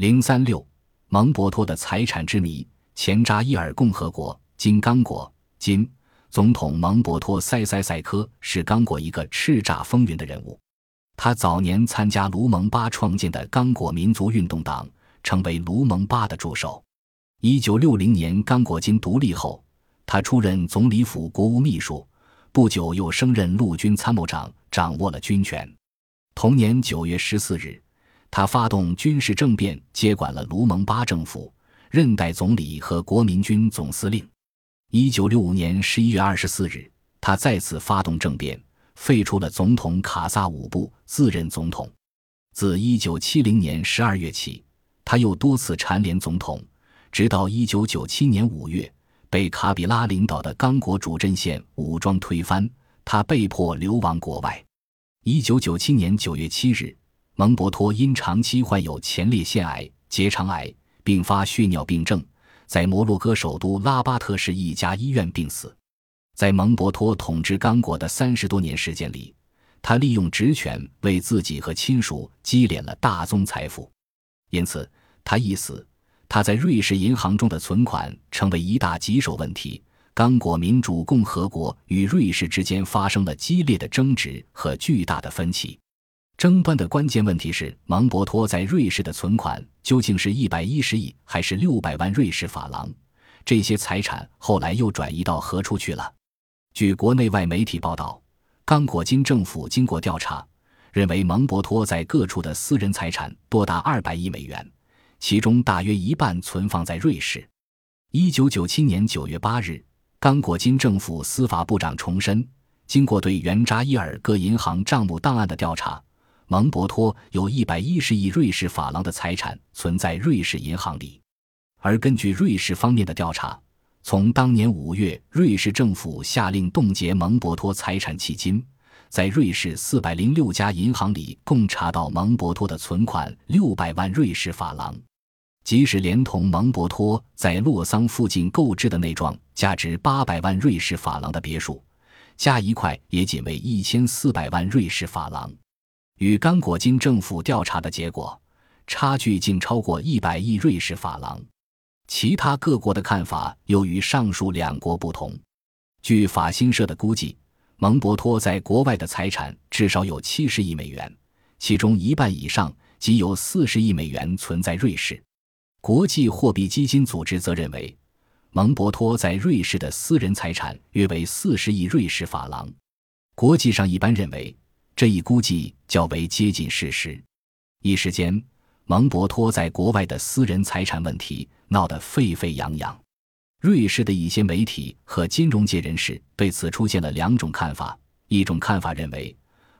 零三六，蒙博托的财产之谜。前扎伊尔共和国（今刚果）今总统蒙博托塞塞塞科是刚果一个叱咤风云的人物。他早年参加卢蒙巴创建的刚果民族运动党，成为卢蒙巴的助手。一九六零年，刚果金独立后，他出任总理府国务秘书，不久又升任陆军参谋长，掌握了军权。同年九月十四日，他发动军事政变，接管了卢蒙巴政府，任代总理和国民军总司令。一九六五年十一月二十四日，他再次发动政变，废除了总统卡萨武布，自任总统。自一九七零年十二月起，他又多次蝉联总统。直到一九九七年五月，被卡比拉领导的刚果主阵线武装推翻，他被迫流亡国外。一九九七年九月七日，蒙博托因长期患有前列腺癌、结肠癌，并发血尿病症，在摩洛哥首都拉巴特市一家医院病死。在蒙博托统治刚果的三十多年时间里，他利用职权为自己和亲属积累了大宗财富，因此他一死。他在瑞士银行中的存款成为一大棘手问题。刚果民主共和国与瑞士之间发生了激烈的争执和巨大的分歧。争端的关键问题是，蒙博托在瑞士的存款究竟是一百一十亿还是六百万瑞士法郎？这些财产后来又转移到何处去了？据国内外媒体报道，刚果金政府经过调查，认为蒙博托在各处的私人财产多达二百亿美元。其中大约一半存放在瑞士。一九九七年九月八日，刚果金政府司法部长重申，经过对原扎伊尔各银行账目档案的调查，蒙博托有一百一十亿瑞士法郎的财产存在瑞士银行里。而根据瑞士方面的调查，从当年五月瑞士政府下令冻结蒙博托财产迄今，在瑞士四百零六家银行里共查到蒙博托的存款六百万瑞士法郎。即使连同蒙博托在洛桑附近购置的那幢价值八百万瑞士法郎的别墅，加一块也仅为一千四百万瑞士法郎，与刚果金政府调查的结果差距竟超过一百亿瑞士法郎。其他各国的看法又与上述两国不同。据法新社的估计，蒙博托在国外的财产至少有七十亿美元，其中一半以上即有四十亿美元存在瑞士。国际货币基金组织则认为，蒙博托在瑞士的私人财产约为四十亿瑞士法郎。国际上一般认为，这一估计较为接近事实。一时间，蒙博托在国外的私人财产问题闹得沸沸扬扬。瑞士的一些媒体和金融界人士对此出现了两种看法：一种看法认为，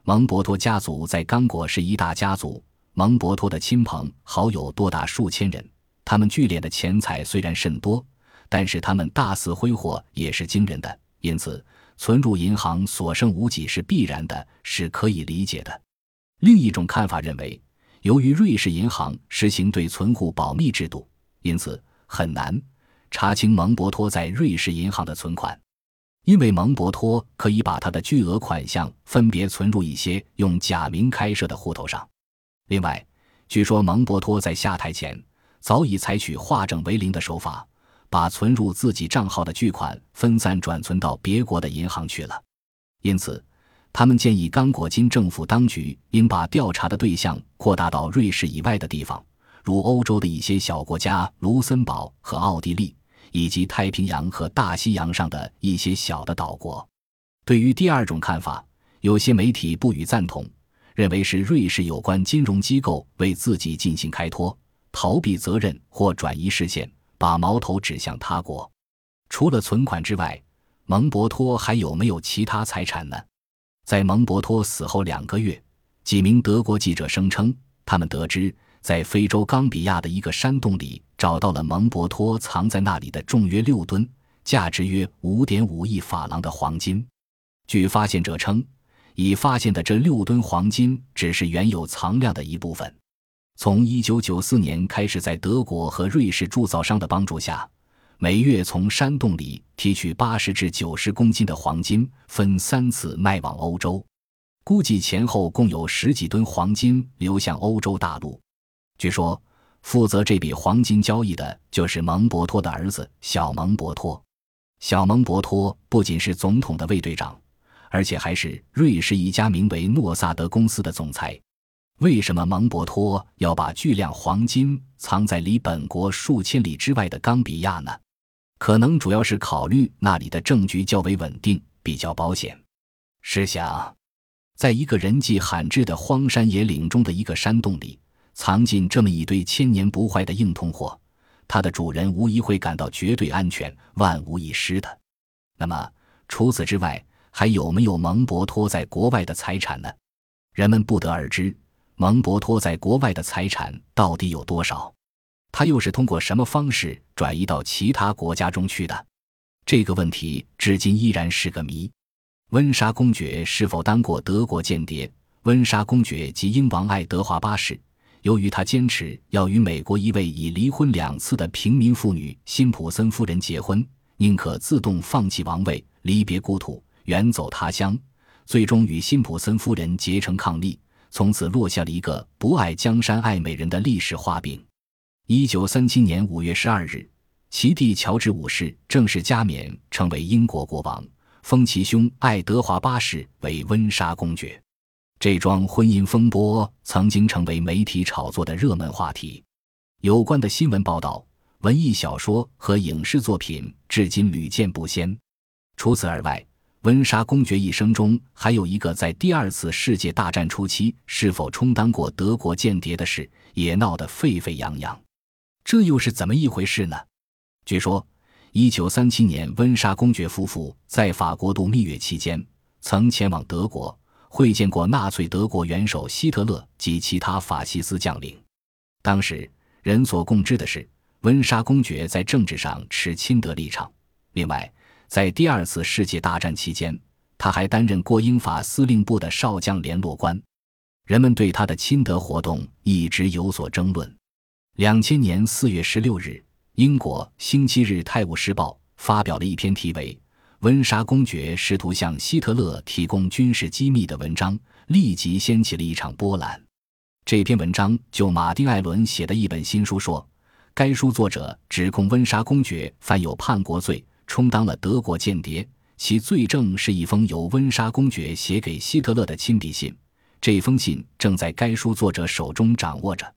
蒙博托家族在刚果是一大家族，蒙博托的亲朋好友多达数千人。他们聚敛的钱财虽然甚多，但是他们大肆挥霍也是惊人的，因此存入银行所剩无几是必然的，是可以理解的。另一种看法认为，由于瑞士银行实行对存户保密制度，因此很难查清蒙博托在瑞士银行的存款，因为蒙博托可以把他的巨额款项分别存入一些用假名开设的户头上。另外，据说蒙博托在下台前。早已采取化整为零的手法，把存入自己账号的巨款分散转存到别国的银行去了。因此，他们建议刚果金政府当局应把调查的对象扩大到瑞士以外的地方，如欧洲的一些小国家卢森堡和奥地利，以及太平洋和大西洋上的一些小的岛国。对于第二种看法，有些媒体不予赞同，认为是瑞士有关金融机构为自己进行开脱。逃避责任或转移视线，把矛头指向他国。除了存款之外，蒙博托还有没有其他财产呢？在蒙博托死后两个月，几名德国记者声称，他们得知在非洲冈比亚的一个山洞里找到了蒙博托藏在那里的重约六吨、价值约五点五亿法郎的黄金。据发现者称，已发现的这六吨黄金只是原有藏量的一部分。从1994年开始，在德国和瑞士铸造商的帮助下，每月从山洞里提取80至90公斤的黄金，分三次卖往欧洲。估计前后共有十几吨黄金流向欧洲大陆。据说，负责这笔黄金交易的就是蒙博托的儿子小蒙博托。小蒙博托不仅是总统的卫队长，而且还是瑞士一家名为诺萨德公司的总裁。为什么蒙博托要把巨量黄金藏在离本国数千里之外的冈比亚呢？可能主要是考虑那里的政局较为稳定，比较保险。试想，在一个人迹罕至的荒山野岭中的一个山洞里，藏进这么一堆千年不坏的硬通货，它的主人无疑会感到绝对安全、万无一失的。那么，除此之外，还有没有蒙博托在国外的财产呢？人们不得而知。蒙博托在国外的财产到底有多少？他又是通过什么方式转移到其他国家中去的？这个问题至今依然是个谜。温莎公爵是否当过德国间谍？温莎公爵及英王爱德华八世，由于他坚持要与美国一位已离婚两次的平民妇女辛普森夫人结婚，宁可自动放弃王位，离别故土，远走他乡，最终与辛普森夫人结成伉俪。从此落下了一个不爱江山爱美人的历史画饼。一九三七年五月十二日，其弟乔治五世正式加冕成为英国国王，封其兄爱德华八世为温莎公爵。这桩婚姻风波曾经成为媒体炒作的热门话题，有关的新闻报道、文艺小说和影视作品至今屡见不鲜。除此而外，温莎公爵一生中还有一个在第二次世界大战初期是否充当过德国间谍的事，也闹得沸沸扬扬。这又是怎么一回事呢？据说，一九三七年，温莎公爵夫妇在法国度蜜月期间，曾前往德国会见过纳粹德国元首希特勒及其他法西斯将领。当时人所共知的是，温莎公爵在政治上持亲德立场。另外，在第二次世界大战期间，他还担任过英法司令部的少将联络官。人们对他的亲德活动一直有所争论。两千年四月十六日，英国《星期日泰晤士报》发表了一篇题为《温莎公爵试图向希特勒提供军事机密》的文章，立即掀起了一场波澜。这篇文章就马丁·艾伦写的一本新书说，该书作者指控温莎公爵犯有叛国罪。充当了德国间谍，其罪证是一封由温莎公爵写给希特勒的亲笔信。这封信正在该书作者手中掌握着。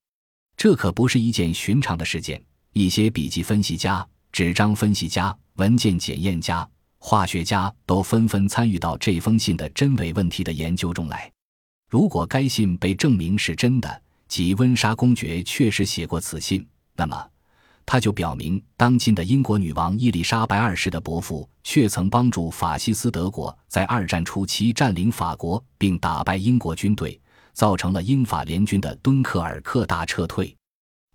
这可不是一件寻常的事件。一些笔记分析家、纸张分析家、文件检验家、化学家都纷纷参与到这封信的真伪问题的研究中来。如果该信被证明是真的，即温莎公爵确实写过此信，那么。他就表明，当今的英国女王伊丽莎白二世的伯父却曾帮助法西斯德国在二战初期占领法国，并打败英国军队，造成了英法联军的敦刻尔克大撤退。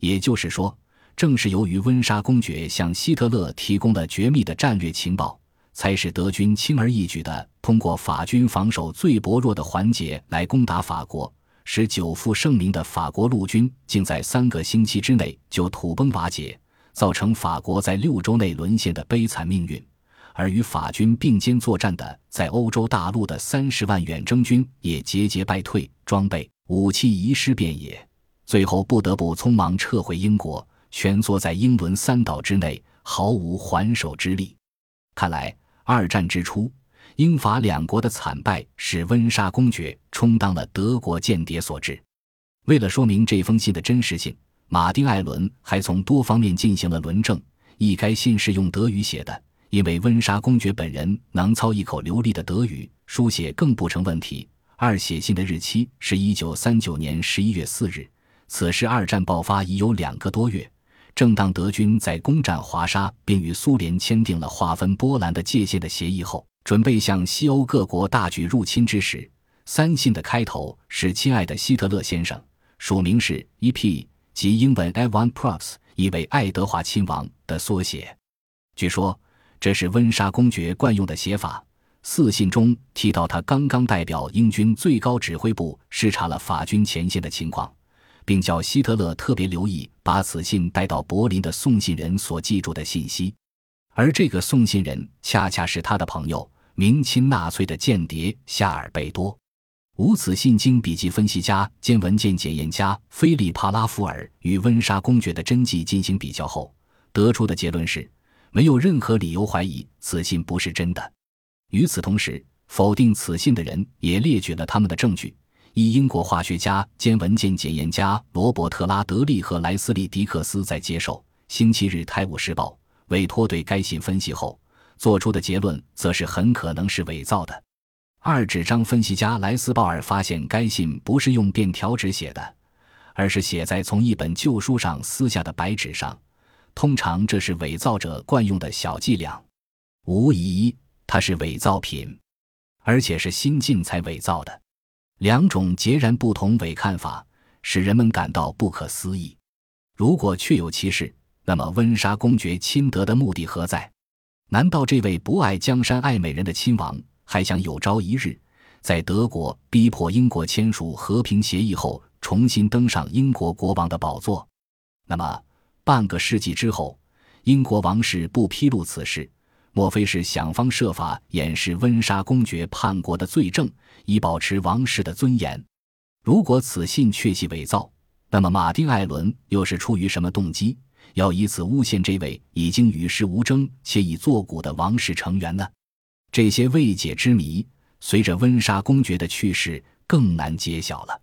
也就是说，正是由于温莎公爵向希特勒提供了绝密的战略情报，才使德军轻而易举地通过法军防守最薄弱的环节来攻打法国。使久负盛名的法国陆军竟在三个星期之内就土崩瓦解，造成法国在六周内沦陷的悲惨命运。而与法军并肩作战的在欧洲大陆的三十万远征军也节节败退，装备武器遗失遍野，最后不得不匆忙撤回英国，蜷缩在英伦三岛之内，毫无还手之力。看来，二战之初。英法两国的惨败是温莎公爵充当了德国间谍所致。为了说明这封信的真实性，马丁·艾伦还从多方面进行了论证：一，该信是用德语写的，因为温莎公爵本人能操一口流利的德语，书写更不成问题；二，写信的日期是一九三九年十一月四日，此时二战爆发已有两个多月，正当德军在攻占华沙并与苏联签订了划分波兰的界限的协议后。准备向西欧各国大举入侵之时，三信的开头是“亲爱的希特勒先生”，署名是 E.P. 及英文 Evan Props，意为爱德华亲王的缩写。据说这是温莎公爵惯用的写法。四信中提到他刚刚代表英军最高指挥部视察了法军前线的情况，并叫希特勒特别留意把此信带到柏林的送信人所记住的信息，而这个送信人恰恰是他的朋友。明亲纳粹的间谍夏尔贝多，无此信经笔记分析家兼文件检验家菲利帕拉福尔与温莎公爵的真迹进行比较后，得出的结论是，没有任何理由怀疑此信不是真的。与此同时，否定此信的人也列举了他们的证据。一英国化学家兼文件检验家罗伯特拉德利和莱斯利迪克斯在接受星期日《泰晤士报》委托对该信分析后做出的结论，则是很可能是伪造的。二纸张分析家莱斯鲍尔发现，该信不是用便条纸写的，而是写在从一本旧书上撕下的白纸上。通常这是伪造者惯用的小伎俩。无疑，它是伪造品，而且是新近才伪造的。两种截然不同伪看法，使人们感到不可思议。如果确有其事，那么温莎公爵亲德的目的何在？难道这位不爱江山爱美人的亲王？还想有朝一日，在德国逼迫英国签署和平协议后，重新登上英国国王的宝座。那么，半个世纪之后，英国王室不披露此事，莫非是想方设法掩饰温莎公爵叛国的罪证，以保持王室的尊严？如果此信确系伪造，那么马丁·艾伦又是出于什么动机，要以此诬陷这位已经与世无争且已作古的王室成员呢？这些未解之谜，随着温莎公爵的去世更难揭晓了。